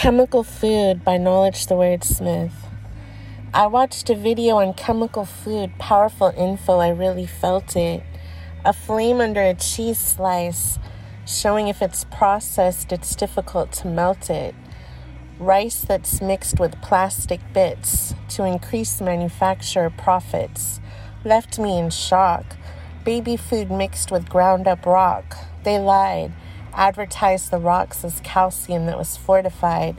Chemical Food by Knowledge the Wordsmith. I watched a video on chemical food, powerful info, I really felt it. A flame under a cheese slice, showing if it's processed, it's difficult to melt it. Rice that's mixed with plastic bits to increase manufacturer profits left me in shock. Baby food mixed with ground up rock. They lied advertise the rocks as calcium that was fortified.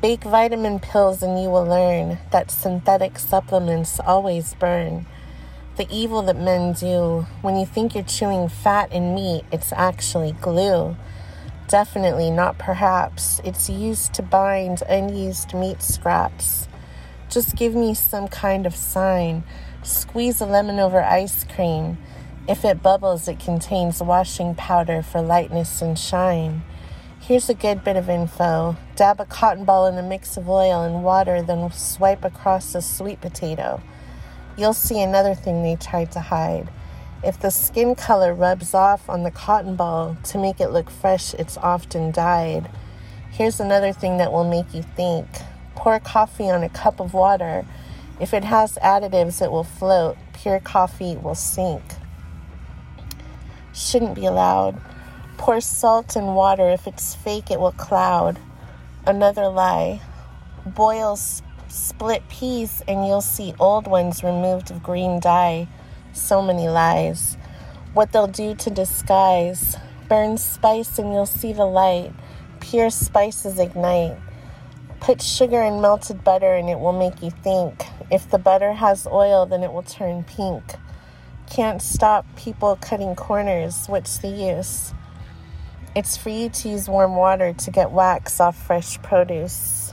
Bake vitamin pills and you will learn that synthetic supplements always burn. The evil that men do, when you think you're chewing fat and meat, it's actually glue. Definitely, not perhaps. It's used to bind unused meat scraps. Just give me some kind of sign. Squeeze a lemon over ice cream. If it bubbles, it contains washing powder for lightness and shine. Here's a good bit of info. Dab a cotton ball in a mix of oil and water, then swipe across a sweet potato. You'll see another thing they tried to hide. If the skin color rubs off on the cotton ball to make it look fresh, it's often dyed. Here's another thing that will make you think. Pour coffee on a cup of water. If it has additives, it will float. Pure coffee will sink shouldn't be allowed. Pour salt in water. If it's fake, it will cloud. Another lie. Boil split peas and you'll see old ones removed of green dye. So many lies. What they'll do to disguise. Burn spice and you'll see the light. Pure spices ignite. Put sugar in melted butter and it will make you think. If the butter has oil, then it will turn pink can't stop people cutting corners. What's the use? It's you to use warm water to get wax off fresh produce.